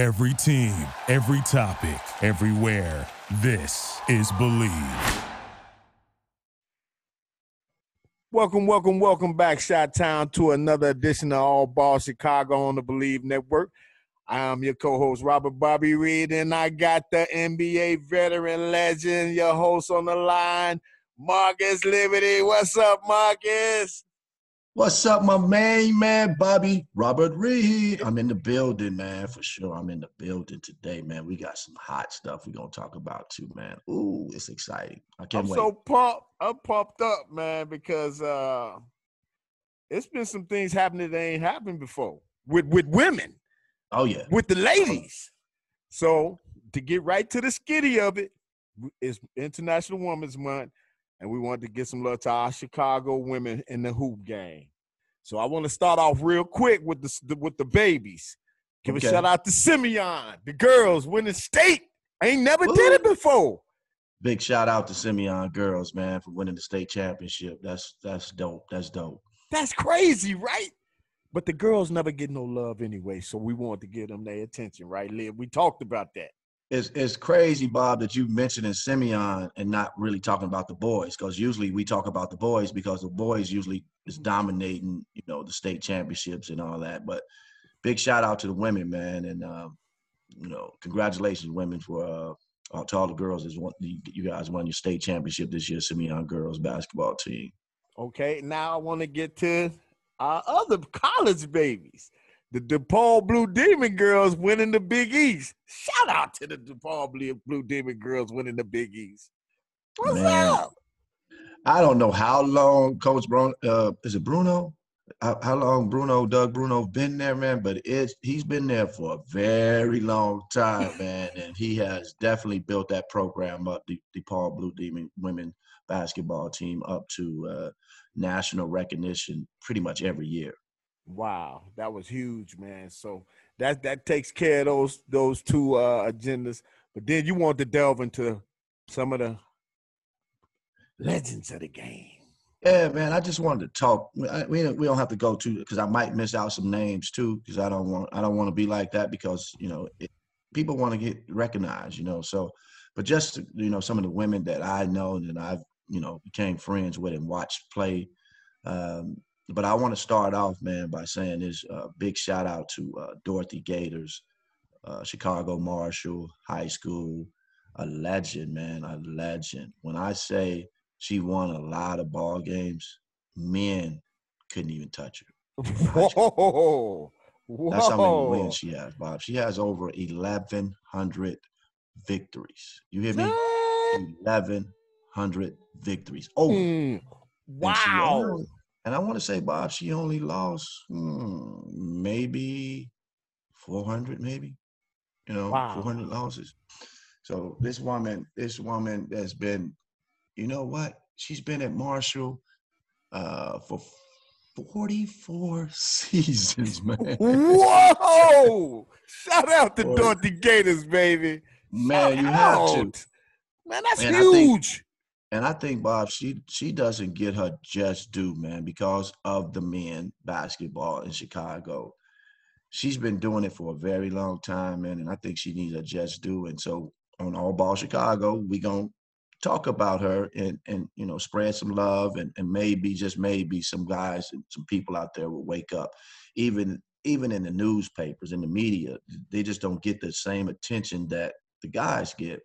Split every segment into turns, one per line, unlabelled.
Every team, every topic, everywhere. This is Believe.
Welcome, welcome, welcome back, Shot Town, to another edition of All Ball Chicago on the Believe Network. I'm your co-host Robert Bobby Reed, and I got the NBA veteran legend, your host on the line, Marcus Liberty. What's up, Marcus?
What's up, my main man, Bobby Robert Reed? I'm in the building, man, for sure. I'm in the building today, man. We got some hot stuff we're gonna talk about too, man. Ooh, it's exciting. I can't
I'm
wait.
so pumped. I'm pumped up, man, because uh it's been some things happening that ain't happened before with with women,
oh yeah.
with the ladies. So to get right to the skitty of it, it's International Women's Month, and we wanted to get some love to our Chicago women in the hoop game. So I want to start off real quick with the with the babies. Give
Okay.
a shout out to Simeon, the girls winning state. I Ain't never did it before.
Big shout out to Simeon girls, man, for winning the state championship. That's that's dope. That's dope.
That's crazy, right? But the girls never get no love anyway, so we wanted to give them their attention, right, Liv? We talked about that.
It's it's crazy, Bob, that you mentioning Simeon and not really talking about the boys, because usually we talk about the boys because the boys usually is dominating, you know, the state championships and all that. But big shout out to the women, man, and um, you know, congratulations, women, for uh, uh, to all the girls. Is you guys won your state championship this year, Simeon girls basketball team.
Okay, now I want to get to our other college babies. The DePaul Blue Demon girls winning the Big East. Shout out to the DePaul Blue- Demon girls winning the Big East. What's
Man.
up?
I don't know how long Coach Bruno uh, is it Bruno? How, how long Bruno, Doug Bruno, been there, man? But it's he's been there for a very long time, man, and he has definitely built that program up, the, the Paul Blue Demon women basketball team, up to uh, national recognition pretty much every year.
Wow, that was huge, man. So that that takes care of those those two uh agendas. But then you want to delve into some of the legends of the game.
Yeah, man. I just wanted to talk. We we don't have to go to because I might miss out some names too because I don't want I don't want to be like that because you know it, people want to get recognized, you know. So, but just you know some of the women that I know and I've you know became friends with and watched play. Um, but I want to start off, man, by saying this uh, big shout out to uh, Dorothy Gaters, uh, Chicago Marshall High School, a legend, man, a legend. When I say she won a lot of ball games. Men couldn't even touch her.
Whoa, whoa.
That's how many wins she has, Bob. She has over 1,100 victories. You hear me? 1,100 victories. Oh,
Mm, Wow.
And I want to say, Bob, she only lost hmm, maybe 400, maybe, you know,
Wow.
400 losses. So this woman, this woman that's been, you know what? She's been at Marshall uh, for 44 seasons, man.
Whoa! Shout out to. Dorothy Gaters, baby.
Man,
Shout
you have to.
Man, that's
Man,
huge.
And I think Bob, she she doesn't get her just due, man, because of the men basketball in Chicago. She's been doing it for a very long time, man, and I think she needs a just due. And so on All Ball Chicago, we gonna talk about her and and you know spread some love and, and maybe just maybe some guys and some people out there will wake up. Even even in the newspapers, in the media, they just don't get the same attention that the guys get.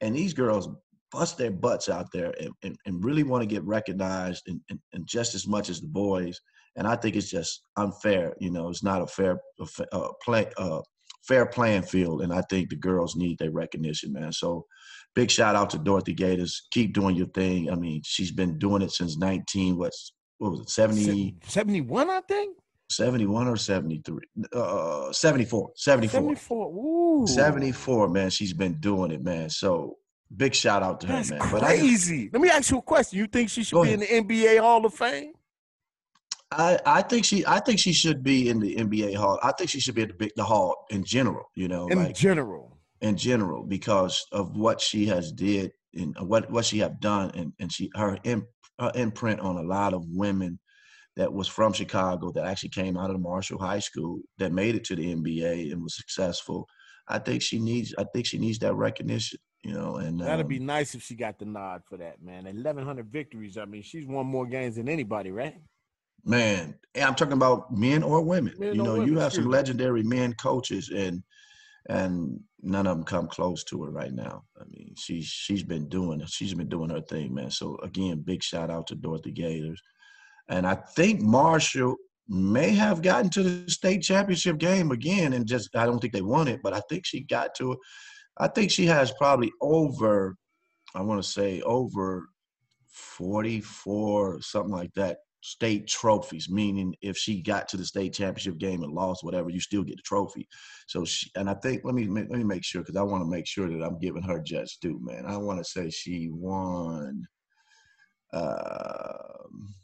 And these girls bust their butts out there and, and, and really want to get recognized and, and, and just as much as the boys. And I think it's just unfair. You know, it's not a fair a uh, play uh, fair playing field. And I think the girls need their recognition, man. So big shout out to Dorothy Gaters. Keep doing your thing. I mean, she's been doing it since 19, what's, what was it, 70,
71, I think?
71 or 73? Uh, 74, 74.
74. Ooh.
74, man. She's been doing it, man. So big shout out to her,
That's
man. But I
crazy. Let me ask you a question. You think she should be in the NBA Hall of Fame?
I, I think she I think she should be in the NBA hall. I think she should be at the big the hall in general, you know,
In
like
general.
in general because of what she has did and what what she have done and and she her, imp, her imprint on a lot of women that was from Chicago that actually came out of the Marshall High School that made it to the NBA and was successful. I think she needs. I think she needs that recognition. You know, and
That'd
um,
be nice if she got the nod for that, man. Eleven hundred victories. I mean, she's won more games than anybody, right?
Man, I'm talking about men or women.
Men
you know,
women,
you have some legendary men coaches, and and none of them come close to her right now. I mean, she's she's been doing she's been doing her thing, man. So again, big shout out to Dorothy Gaters, and I think Marshall may have gotten to the state championship game again, and just I don't think they won it, but I think she got to it. I think she has probably over, I want to say over 44, something like that, state trophies. Meaning, if she got to the state championship game and lost, whatever, you still get the trophy. So, she, and I think let me let me make sure because I want to make sure that I'm giving her just due, man. I want to say she won. Um,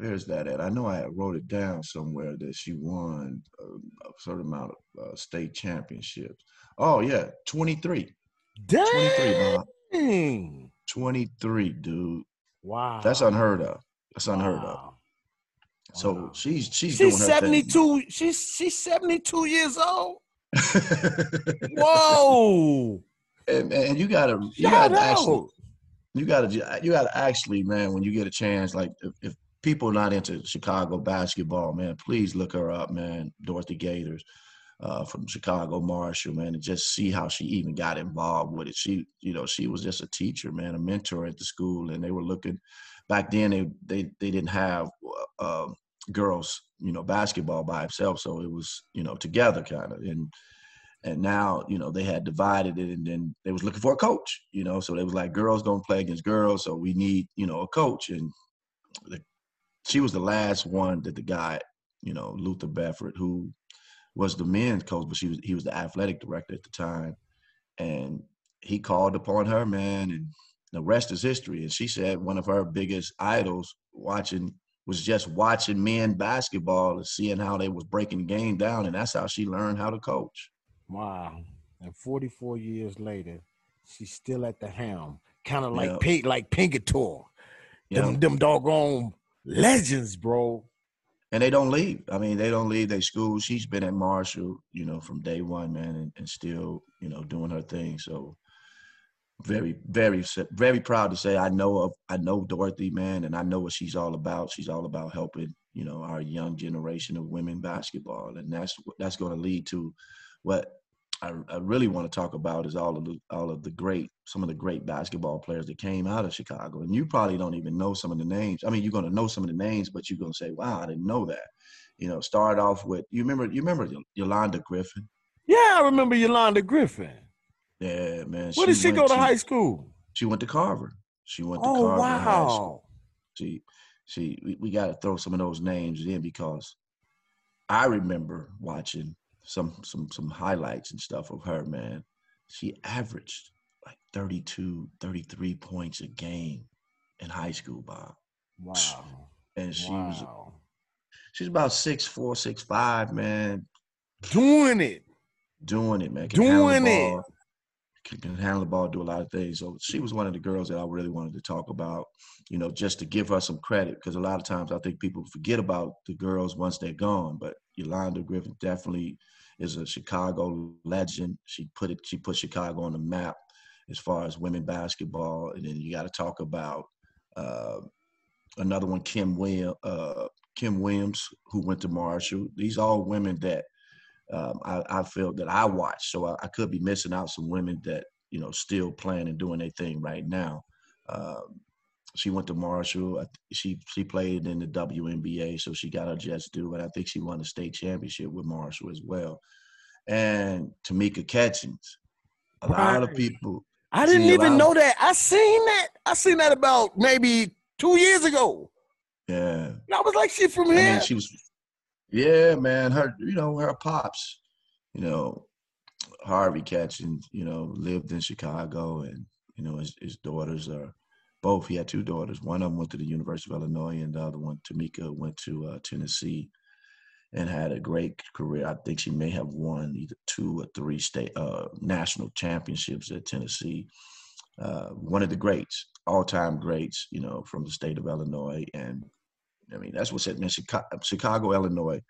where's that at? I know I wrote it down somewhere that she won a, a certain amount of uh, state championships. Oh yeah, 23. 23, Bob.
Dang.
23, dude.
Wow.
That's unheard of. That's unheard of. So
Wow.
she's she's, doing
She's
her thing.
72. She's she's 72 years old. Whoa.
and, and you gotta you
Shout
gotta actually you gotta you gotta actually man when you get a chance like if, if people not into Chicago basketball man please look her up man Dorothy Gaters uh, from Chicago Marshall man and just see how she even got involved with it. She you know she was just a teacher man a mentor at the school and they were looking back then they they, they didn't have uh, um, girls you know basketball by itself so it was you know together kind of and and now you know they had divided it and then they was looking for a coach you know so they was like girls don't play against girls so we need you know a coach and the, she was the last one that the guy you know luther Bedford, who was the men's coach but she was he was the athletic director at the time and he called upon her man and the rest is history and she said one of her biggest idols watching was just watching men basketball and seeing how they was breaking the game down and that's how she learned how to coach
Wow. And 44 years later, she's still at the helm. Kind of like
Yeah.
Pink, like
you know?
Them, them doggone legends, bro.
and they don't leave. I mean, they don't leave their school. She's been at Marshall, you know, from day one, man, and, and still, you know, doing her thing. So very, very, very proud to say I know of I know Dorothy, man, and I know what she's all about. She's all about helping, you know, our young generation of women basketball, and that's that's going to lead to what I, I really want to talk about is all of the all of the great some of the great basketball players that came out of Chicago, and you probably don't even know some of the names. I mean, you're going to know some of the names, but you're going to say, "Wow, I didn't know that." You know, start off with you remember you remember Yolanda Griffith.
Yeah, I remember Yolanda Griffith.
Yeah, man.
Where did she go to high school?
She went to Carver. She went to
Oh,
Carver High School.
wow.
See, see, we, we got to throw some of those names in because I remember watching some some some highlights and stuff of her, man. She averaged like 32, 33 points a game in high school, Bob.
Wow.
And she was she's about six four, six five, man,
Doing it.
doing it, man. Can
Doing it.
ball, Can, handle the ball, do a lot of things. So she was one of the girls that I really wanted to talk about, you know, just to give her some credit because a lot of times I think people forget about the girls once they're gone. But Yolanda Griffith definitely is a Chicago legend. She put it, she put Chicago on the map as far as women basketball. And then you got to talk about uh, another one, Kim Williams, uh, Kim Williams, who went to Marshall. These all women that um, I, I feel that I watch. So I, I could be missing out some women that you know still playing and doing their thing right now. Um, she went to Marshall. I She she played in the WNBA, so she got her just due. But I think she won a state championship with Marshall as well. And Tamika Catchings. A lot of people.
I didn't even know that. I seen that. I seen that about maybe two years ago.
Yeah.
And I was like, she from
I
here.
mean, she was, yeah, man. Her, you know, her pops, you know, Harvey Catchings, you know, lived in Chicago, and you know, his, his daughters are both. He had two daughters. One of them went to the University of Illinois, and the other one, Tamika, went to uh, Tennessee, and had a great career. I think she may have won either two or three state uh, national championships at Tennessee. Uh, one of the greats, all-time greats, you know, from the state of Illinois, and I mean, that's what's happening. Chicago, Chicago, Illinois,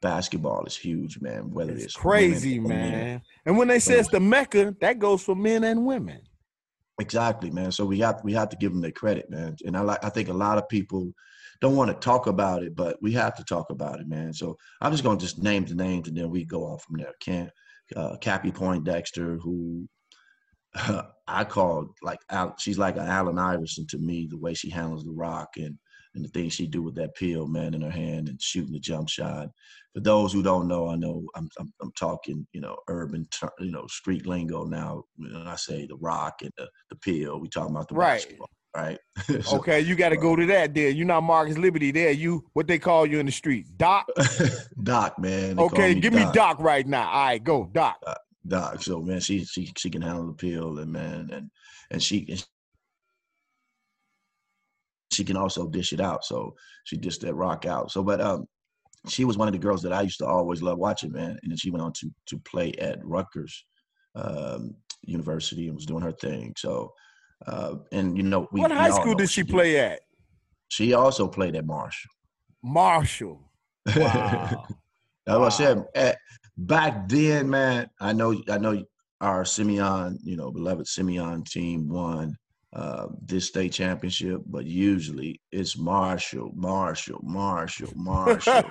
basketball is huge, man. Whether
it's
it's,
crazy,
women
man. And when they say it's the Mecca, that goes for men and women.
Exactly, man. So we have we have to give them their credit, man. And I like I think a lot of people don't want to talk about it, but we have to talk about it, man. So I'm just gonna just name the names and then we go off from there. Can uh, Cappie Poindexter, who uh, I call like she's like an Allen Iverson to me, the way she handles the rock and and the things she do with that pill, man, in her hand and shooting the jump shot. For those who don't know, I know I'm I'm, I'm talking, you know, urban, you know, street lingo now. When I say the rock and the, the pill, we talking about the
right.
basketball, right?
so, okay, you got to go to that. There, you're not Marcus Liberty. There, you what they call you in the street, Doc.
Doc, man.
okay,
me
give
Doc.
me Doc right now. All right, go Doc.
Uh, Doc. So man, she she she can handle the pill, and man, and and she and she can also dish it out. So she dished that rock out. So, but um, she was one of the girls that I used to always love watching, man. And then she went on to to play at Rutgers um, University and was doing her thing. So, uh, and you know, we,
what high school did she,
she
play at?
She also played at Marshall.
Marshall. Wow.
That's wow. what I said. At, back then, man, I know, I know our Simeon, you know, beloved Simeon team won uh, this state championship, but usually it's Marshall, Marshall, Marshall, Marshall.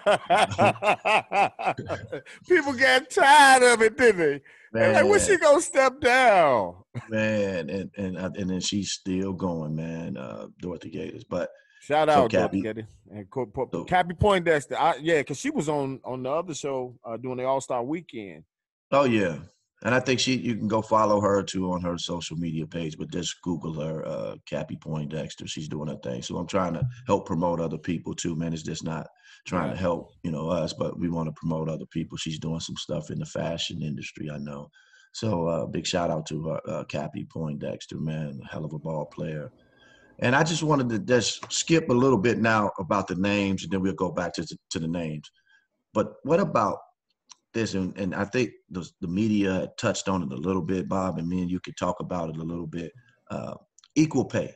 People got tired of it, didn't they? Man, like, when she gonna step down?
Man, and and uh, and then she's still going, man. Uh, Dorothy Gaters, but
shout out so Dorothy Gaters and Co- po- so, Cappie Poindexter. I, yeah, because she was on on the other show uh, doing the All Star Weekend.
Oh yeah, and I think she you can go follow her too on her social media page, but just Google her, uh, Cappie Poindexter. She's doing her thing. So I'm trying to help promote other people too, man. It's just not trying to help, you know, us, but we want to promote other people. She's doing some stuff in the fashion industry, I know. So uh, big shout out to her, uh, Cappie Poindexter, man, hell of a ball player. And I just wanted to just skip a little bit now about the names, and then we'll go back to to the names. But what about this, and, and I think the, the media touched on it a little bit, Bob, and me and you could talk about it a little bit. Uh, equal pay.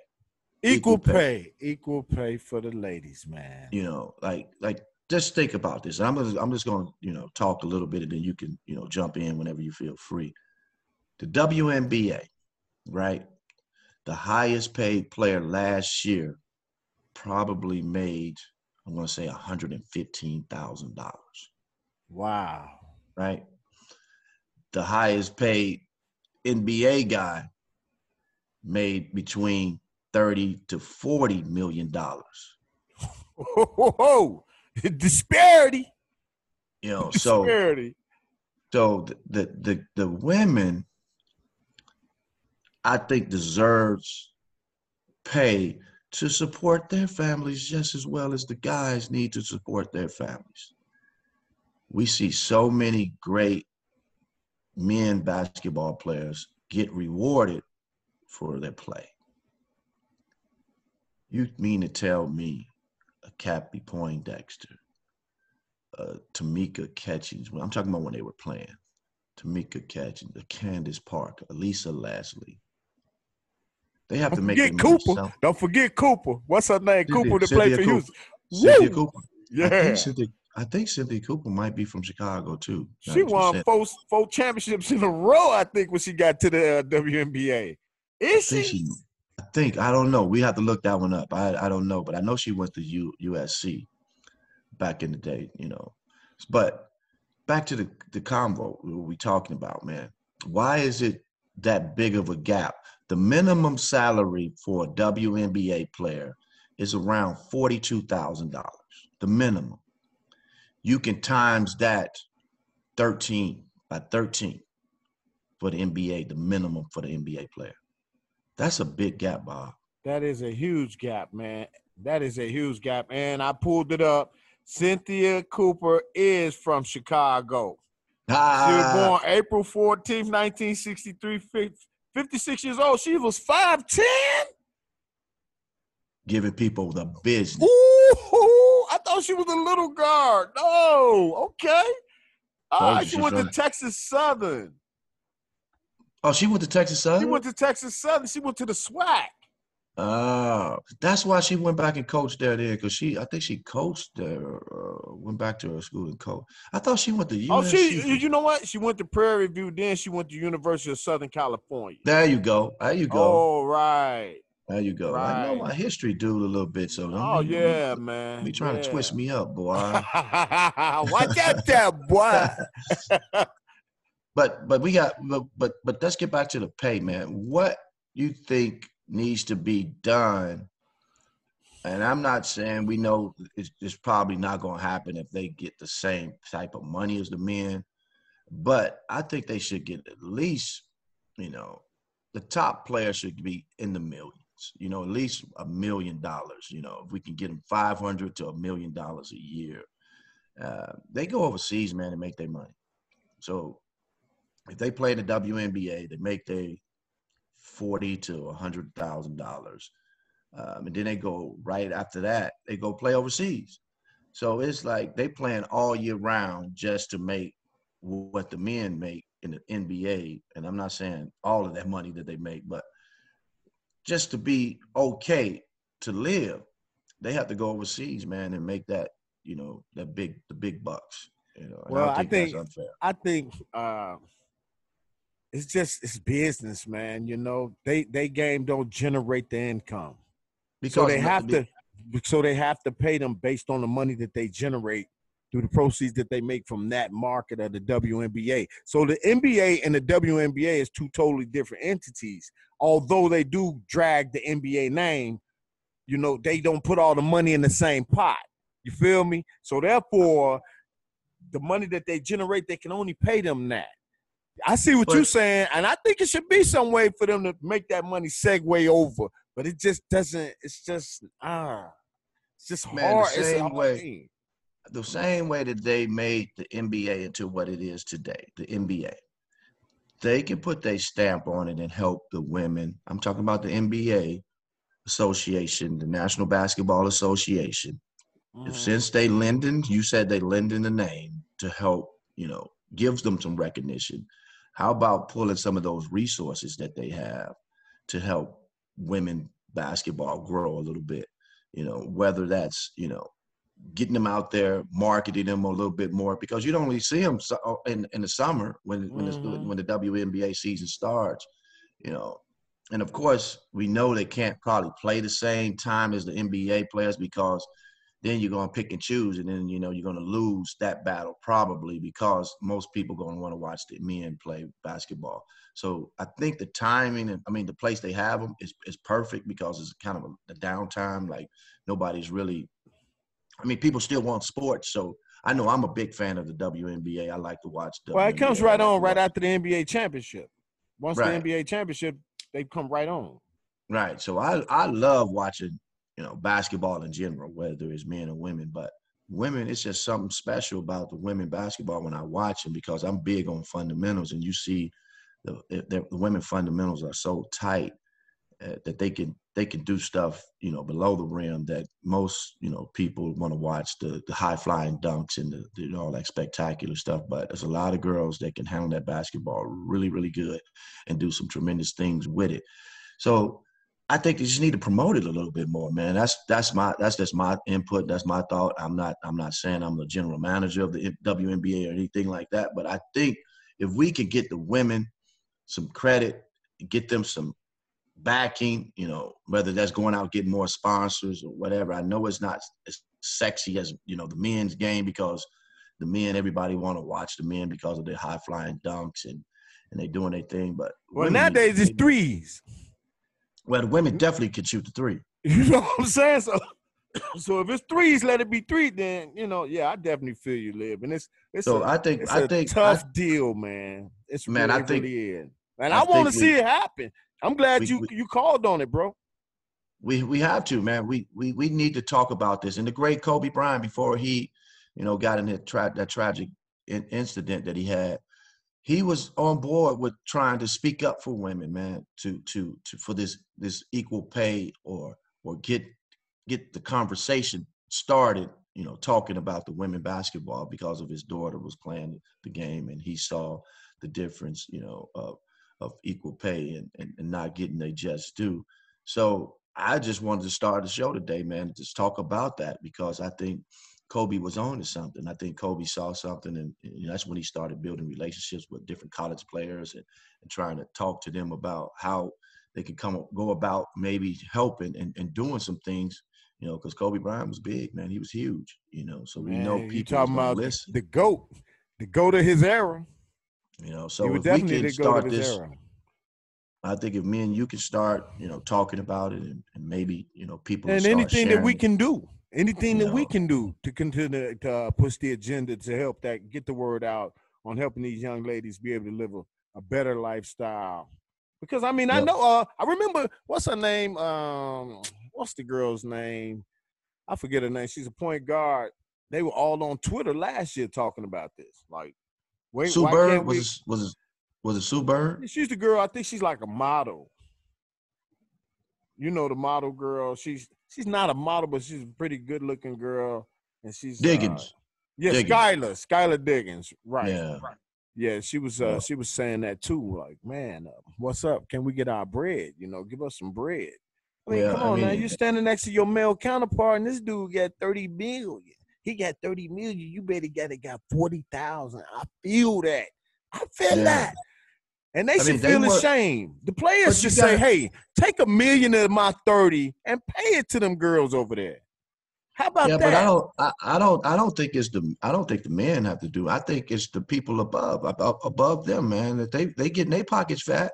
Equal, equal pay. pay. Equal pay for the ladies, man.
You know, like like just think about this. I'm just, I'm just going to you know talk a little bit, and then you can you know jump in whenever you feel free. The WNBA, right? The highest paid player last year probably made I'm going to say $115,000.
Wow
right? The highest paid NBA guy made between 30 to 40 million dollars.
Whoa, disparity.
You know, so disparity. So the, the the the women I think deserves pay to support their families just as well as the guys need to support their families we see so many great men basketball players get rewarded for their play. You mean to tell me a Cappie Poindexter, uh, Tamika Catchings, I'm talking about when they were playing, Tamika Catchings, a Candace Parker, Elisa Leslie. They have
Don't
to make
forget Cooper. Don't forget Cooper. What's her name?
Cynthia,
Cooper that played for Houston.
Cynthia Cooper.
Yeah.
I think Cynthia, I think Cynthia Cooper might be from Chicago too.
She won four, four championships in a row, I think, when she got to the uh, WNBA. Is
I
she? she?
I think I don't know. We have to look that one up. I I don't know, but I know she went to U, USC back in the day. You know, but back to the the convo we talking about, man. Why is it that big of a gap? The minimum salary for a WNBA player is around forty two thousand dollars. The minimum you can times that 13 by 13 for the NBA, the minimum for the NBA player. That's a big gap, Bob.
That is a huge gap, man. That is a huge gap. And I pulled it up. Cynthia Cooper is from Chicago. Ah. She was born April 14th, 1963, 56 years old. She was 5'10
giving people the business.
Ooh, thought she was a little guard. No, okay. Ah, she, she went to Texas Southern.
Oh, she went to Texas Southern.
She went to Texas Southern. She went to the SWAC.
Oh, that's why she went back and coached there then, because she, I think she coached there, uh, went back to her school and coached. I thought she went to UNC.
Oh, she. You know what? She went to Prairie View. Then she went to University of Southern California.
There you go. There you go.
Oh, right.
There you go. I know my history, dude, a little bit. So don't
Oh
be-
yeah, man.
be trying to twist me up, boy.
Watch out there, boy.
but but we got but but but let's get back to the pay, man. What you think needs to be done? And I'm not saying we know it's, it's probably not going to happen if they get the same type of money as the men, but I think they should get at least, you know, the top player should be in the millions. You know, at least a million dollars. You know, if we can get them five hundred to a million dollars a year, uh, they go overseas, man, and make their money. So if they play in the WNBA, they make their forty to a hundred thousand dollars, um, and then they go right after that. They go play overseas. So it's like they playing all year round just to make what the men make in the NBA. And I'm not saying all of that money that they make, but just to be okay to live, they have to go overseas, man, and make that you know that big the big bucks. You know,
Well, I think-
that's unfair.
I think uh, it's just it's business, man. You know, they they game don't generate the income, so they have
be-
to so they have to pay them based on the money that they generate through the proceeds that they make from that market of the WNBA. So the NBA and the WNBA is two totally different entities. Although they do drag the NBA name, you know, they don't put all the money in the same pot. You feel me? So therefore, the money that they generate, they can only pay them that. I see what
But-
you're saying, and I think it should be some way for them to make that money segue over. But it just doesn't. It's just ah, it's just
Man,
hard. a
same way-
thing.
The same way that they made the NBA into what it is today, the NBA. They can put their stamp on it and help the women. I'm talking about the NBA Association, the National Basketball Association. If
Mhm.
since they lending, you said they lending the name to help, you know, gives them some recognition. How about pulling some of those resources that they have to help women basketball grow a little bit? You know, whether that's, you know, getting them out there, marketing them a little bit more because you don't really see them so- in in the summer when when
Mhm.
the, when the WNBA season starts, you know. And of course, we know they can't probably play the same time as the NBA players because then you're going to pick and choose and then you know you're going to lose that battle probably because most people going to want to watch the men play basketball. So I think the timing and I mean the place they have them is is perfect because it's kind of a, the downtime like nobody's really I mean, people still want sports, so I know I'm a big fan of the WNBA. I like to watch.
Well, it comes right on right after the NBA championship. Once
Right.
the NBA championship, they come right on.
Right. So I I love watching, you know, basketball in general, whether it's men or women. But women, it's just something special about the women basketball when I watch them because I'm big on fundamentals, and you see the the, the women fundamentals are so tight uh, that they can they can do stuff, you know, below the rim that most you know people want to watch the the high flying dunks and the, the all that spectacular stuff. But there's a lot of girls that can handle that basketball really really good and do some tremendous things with it. So I think they just need to promote it a little bit more, man. That's that's my that's just my input. That's my thought. I'm not I'm not saying I'm the general manager of the WNBA or anything like that, but I think if we could get the women some credit, get them some backing, you know, whether that's going out getting more sponsors or whatever. I know it's not as sexy as you know the men's game because the men everybody want to watch the men because of their high flying dunks and and they doing their thing. But
Well,
women,
nowadays it's threes.
well, the women definitely can shoot the three.
You know what I'm saying? So, so if it's threes, let it be three. Then you know, yeah, I definitely feel you, live, and it's it's
So
a,
I think I think
tough
I,
deal, man. It's
Man,
really,
I think-
really is, and
I
I, want to see it happen. I'm glad
we-
you
we-
you called on it, bro.
we we have to, man. We we we need to talk about this. And the great Kobe Bryant, before he, you know, got in that tra- that tragic in- incident that he had, he was on board with trying to speak up for women, man, to to to for this this equal pay or or get get the conversation started. You know, talking about the women basketball because of his daughter was playing the game and he saw the difference, you know, of of equal pay and and, and not getting their just due. So I just wanted to start the show today, man, just talk about that because I think Kobe was on to something. I think Kobe saw something, and, and that's when he started building relationships with different college players and, and trying to talk to them about how they could come go about maybe helping and, and doing some things. You know, because Kobe Bryant was big, man. He was huge. You know, so we
Man,
know
you talking about
listen.
the goat, the goat of his era.
You know, so if we can start this,
era.
I think if me and you can start, you know, talking about it, and, and maybe you know people
And
start
anything that we can do, anything that we can do to continue to uh, push the agenda to help that get the word out on helping these young ladies be able to live a, a better lifestyle. Because I mean, I know. Uh, I remember what's her name? Um, what's the girl's name? I forget her name. She's a point guard. They were all on Twitter last year talking about this. Like, wait,
Sue Bird was
we?
it, was it, was it Sue Bird?
She's the girl. I think she's like a model. You know the model girl. She's she's not a model, but she's a pretty good looking girl. And she's uh, yeah,
Diggins.
Skylar, Skylar Diggins. Right.
Yeah.
right. Yeah, she was uh
Yeah.
she was saying that too. Like, man, uh, what's up? Can we get our bread? You know, give us some bread. I mean,
Yeah,
come
I
on now.
mean-
You're standing next to your male counterpart, and this dude got 30 million. He got 30 million. You better get it got 40,000. I feel that. I feel
Yeah.
that. And they
I
should
mean, they
feel
were-
ashamed. The players should say, hey, take a million of my 30 and pay it to them girls over there. How about
Yeah,
that?
but I don't, I, I don't, I don't think it's the, I don't think the men have to do. I think it's the people above, above, above them, man. That they, they getting their pockets fat.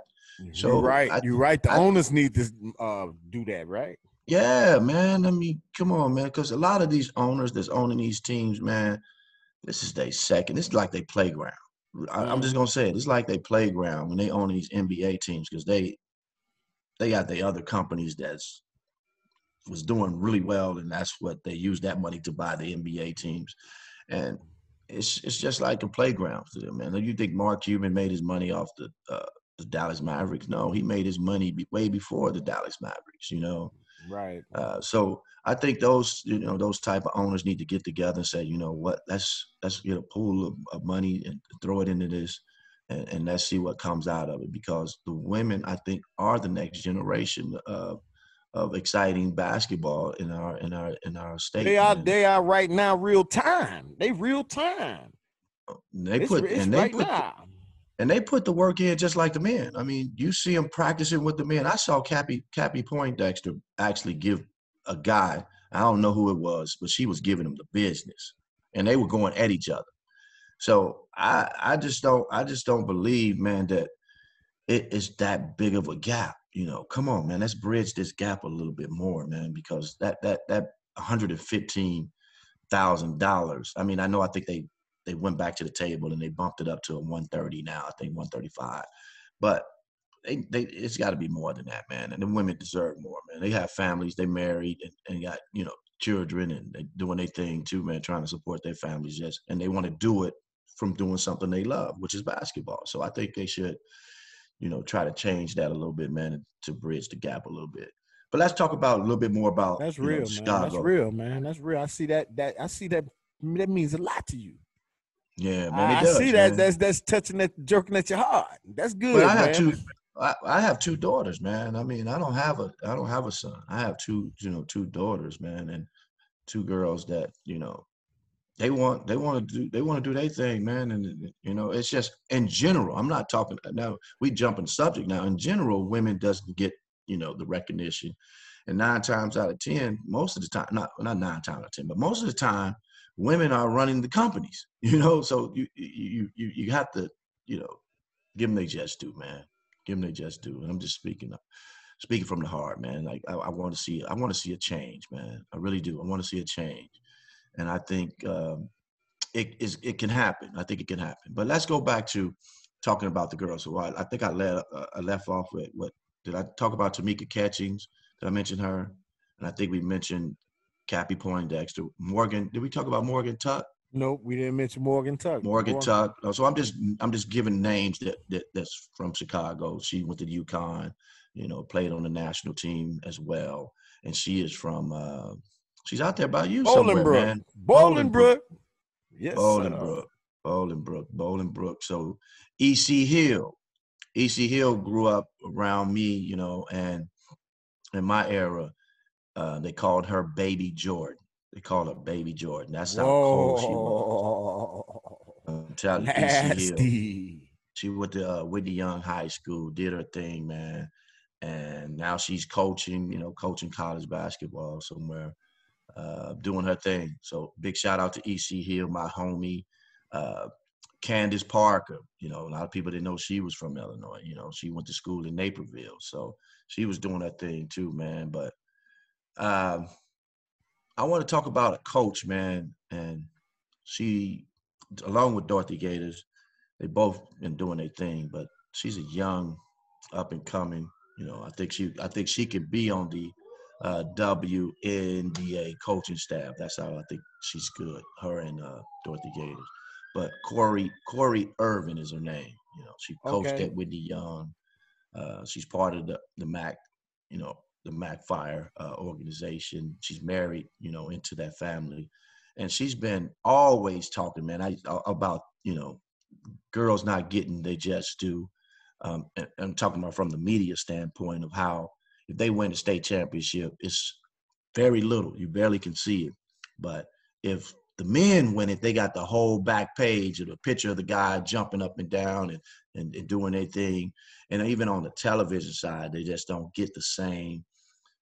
So,
you're right.
I-
you're right. The
I-
owners need to uh, do that, right?
Yeah, man. I mean, come on, man. Because a lot of these owners that's owning these teams, man, this is their second. This is like their playground. I, I'm just gonna say it. It's like their playground when they own these NBA teams because they, they got the other companies that's was doing really well, and that's what they use that money to buy the NBA teams, and it's it's just like a playground to them, man. You think Mark Cuban made his money off the uh, the Dallas Mavericks? No, he made his money be, way before the Dallas Mavericks. You know.
Right.
Uh, so I think those you know those type of owners need to get together and say, you know what, let's let's get a pool of, of money and throw it into this, and, and let's see what comes out of it. Because the women, I think, are the next generation of of exciting basketball in our in our in our state.
They are they are right now real time. They real time.
They
It's,
put
it's
and they
right
put
now.
And they put the work in just like the men. I mean, you see them practicing with the men. I saw Cappie Cappie Poindexter actually give a guy. I don't know who it was, but she was giving him the business, and they were going at each other. So I I just don't I just don't believe, man, that it is that big of a gap. You know, come on, man, let's bridge this gap a little bit more, man, because that that that 115 thousand dollars. I mean, I know I think they they went back to the table and they bumped it up to a 130 now. I think 135, but they, they it's got to be more than that, man. And the women deserve more, man. They have families, they married, and, and got you know children, and they doing their thing too, man. Trying to support their families, yes, and they want to do it from doing something they love, which is basketball. So I think they should, you know, try to change that a little bit, man, to bridge the gap a little bit. But let's talk about a little bit more about
That's
you know,
real, man.
Chicago.
That's real, man. That's real. I see that. That I see that. That means a lot to you.
Yeah, man. It
I,
does,
see that.
man.
That's that's touching at jerking at your heart. That's good,
But I
man.
have two. I, I have two daughters, man. I mean, I don't have a I don't have a son. I have two, you know, two daughters, man, and two girls that you know they want they want to do they want to do their thing, man. And you know, it's just in general. I'm not talking now. We jump in the subject now. In general, women doesn't get you know the recognition, and nine times out of ten, most of the time, not not nine times out of ten, but most of the time, women are running the companies. You know, so you you you you have to you know give them their just due, man. Give them their just due. And I'm just speaking up, speaking from the heart, man. Like I, I want to see, I want to see a change, man. I really do. I want to see a change, and I think um, it is. It can happen. I think it can happen. But let's go back to talking about the girls. So I, I think I let uh, I left off with what did I talk about? Tamika Catchings. Did I mention her? And I think we mentioned Cappie Poindexter. Morgan. Did we talk about Morgan Tuck?
Nope, we didn't mention Morgan Tuck.
Morgan Tuck. Uh, So I'm just I'm just giving names that, that that's from Chicago. She went to UConn, you know, played on the national team as well, and she is from. Uh, she's out there by you somewhere,
Bolingbrook.
man.
Bolingbrook. Yes.
Bolingbrook, Bolingbrook, Bolingbrook. So EC Hill, EC Hill grew up around me, you know, and in my era, uh, they called her Baby Jordan. They called her Baby Jordan. That's how cold she was. I'm telling you, EC Hill.
Nasty.
She went to uh, Whitney Young High School, did her thing, man, and now she's coaching. You know, coaching college basketball somewhere, uh, doing her thing. So big shout out to EC Hill, my homie. Uh, Candace Parker, you know, a lot of people didn't know she was from Illinois. You know, she went to school in Naperville, so she was doing her thing too, man. But um, I want to talk about a coach, man, and she, along with Dorothy Gaters, they both been doing their thing. But she's a young, up and coming. You know, I think she, I think she could be on the uh, WNBA coaching staff. That's how I think she's good. Her and uh, Dorothy Gaters. But Corey Corey Irvin is her name. You know, she coached
Okay.
at Whitney Young. Uh, she's part of the the Mac, you know, the Mac Fire uh, organization. She's married, you know, into that family, and she's been always talking, man, I about you know, girls not getting they just do. Um, I'm talking about from the media standpoint of how if they win the state championship, it's very little. You barely can see it. But if the men win it, they got the whole back page of the picture of the guy jumping up and down and, and, and doing their thing. And even on the television side, they just don't get the same,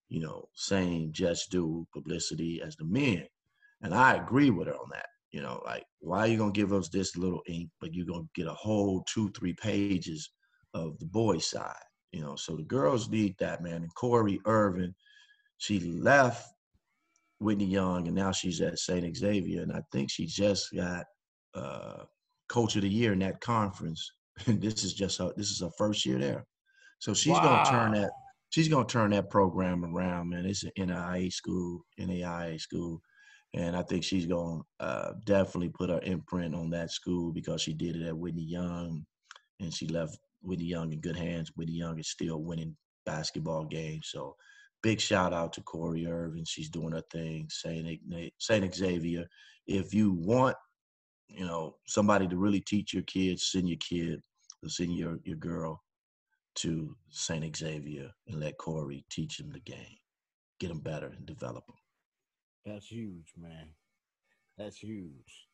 you know, same just do publicity as the men. And I agree with her on that. You know, like, why are you going to give us this little ink, but you're going to get a whole two, three pages of the boys' side? You know, so the girls need that, man. And Corey Irvin, she left Whitney Young, and now she's at St. Xavier, and I think she just got uh, Coach of the Year in that conference. And this is just her, this is her first year there, so she's gonna turn that she's gonna turn that program around, man. It's an NAIA school, NAIA school, and I think she's gonna uh, definitely put her imprint on that school because she did it at Whitney Young, and she left Whitney Young in good hands. Whitney Young is still winning basketball games, so big shout out to Corey Irvin. She's doing her thing. Saint Saint Xavier. If you want, you know, somebody to really teach your kids, send your kid send your your girl to Saint Xavier and let Corey teach them the game, get them better and develop them.
That's huge, man. That's huge.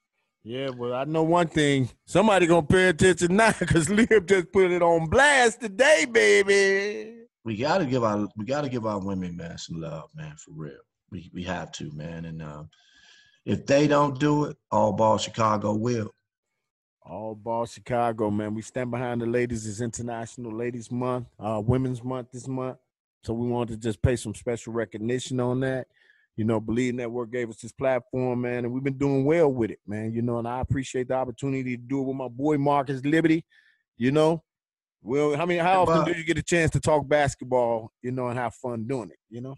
Yeah, well, I know one thing. Somebody gonna pay attention now because Liam just put it on blast today, baby.
We gotta give our we gotta give our women man some love, man, for real. We we have to, man. And um, if they don't do it, all ball Chicago will.
All ball Chicago, man. We stand behind the ladies. It's International Ladies Month, uh, Women's Month this month. So we wanted to just pay some special recognition on that. You know, Believe Network gave us this platform, man, and we've been doing well with it, man. You know, and I appreciate the opportunity to do it with my boy Marcus Liberty. You know, well, how many how often
Bob.
do you get a chance to talk basketball, you know, and have fun doing it, you know?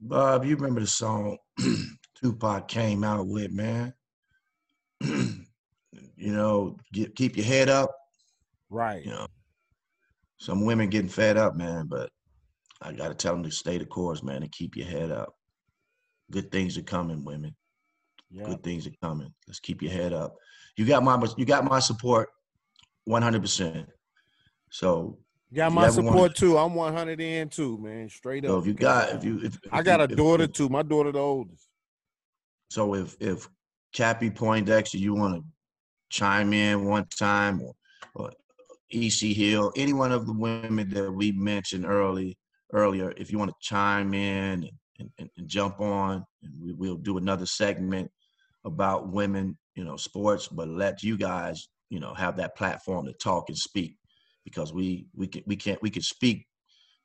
Bob, you remember the song Tupac came out with, man? you know, get, keep your head up.
Right.
You know, some women getting fed up, man, but I got to tell them to stay the course, man, and keep your head up. Good things are coming, women.
Yeah.
Good things are coming. Let's keep your head up. You got my you got my support, one hundred percent. So,
Got my
you ever wanna-
support too. I'm 100 in too, man. Straight up.
so if you got if you if,
I got
you-
a
if-
daughter
if-
too. My daughter the oldest.
So if if Cappie Poindexter, you want to chime in one time, or, or EC Hill, any one of the women that we mentioned early earlier, if you want to chime in and, and, and jump on, and we, we'll do another segment about women, you know, sports, but let you guys, you know, have that platform to talk and speak, because we we can we can't we can speak,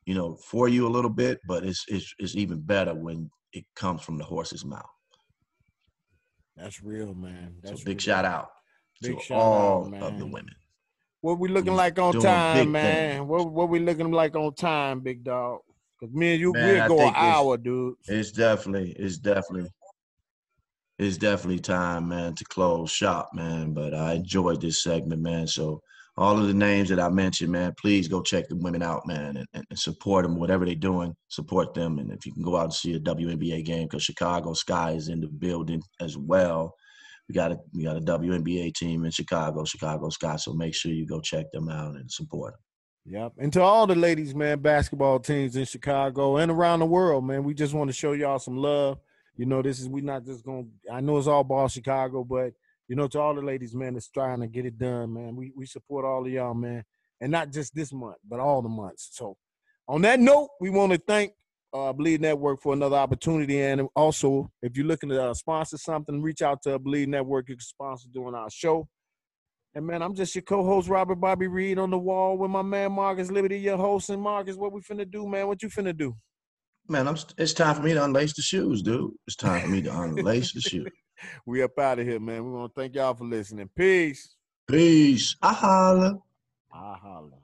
you know, for you a little bit, but it's it's it's even better when it comes from the horse's mouth.
That's real, man. That's
so big
real.
shout out
Big
to
shout out,
all of the women.
What we looking
He's
like on time, man?
things.
What what we looking like on time, big dog? Cause me and you
Man,
we'll go an
think it's-
hour, dude.
It's definitely, it's definitely, it's definitely time, man, to close shop, man. But I enjoyed this segment, man. So all of the names that I mentioned, man, please go check the women out, man, and, and, and support them, whatever they're doing, support them. And if you can go out and see a WNBA game, because Chicago Sky is in the building as well. We got a we got a WNBA team in Chicago, Chicago Sky. So make sure you go check them out and support them.
Yep. And to all the ladies, man, basketball teams in Chicago and around the world, man, we just want to show y'all some love. You know, this is we're not just gonna I know it's all ball Chicago, but you know, to all the ladies, man, that's trying to get it done, man. We we support all of y'all, man. And not just this month, but all the months. So on that note, we want to thank uh, Bleav Network for another opportunity. And also, if you're looking to uh, sponsor something, reach out to Bleav Network. You can sponsor doing our show. And man, I'm just your co-host Robert Bobby Reed on the wall with my man Marcus Liberty, your host. And Marcus, what we finna do, man? What you finna do?
Man, I'm, it's time for me to unlace the shoes, dude. It's time for me to unlace the shoes.
We up out of here, man. We want to thank y'all for listening. Peace.
Peace. I holla.
I holla.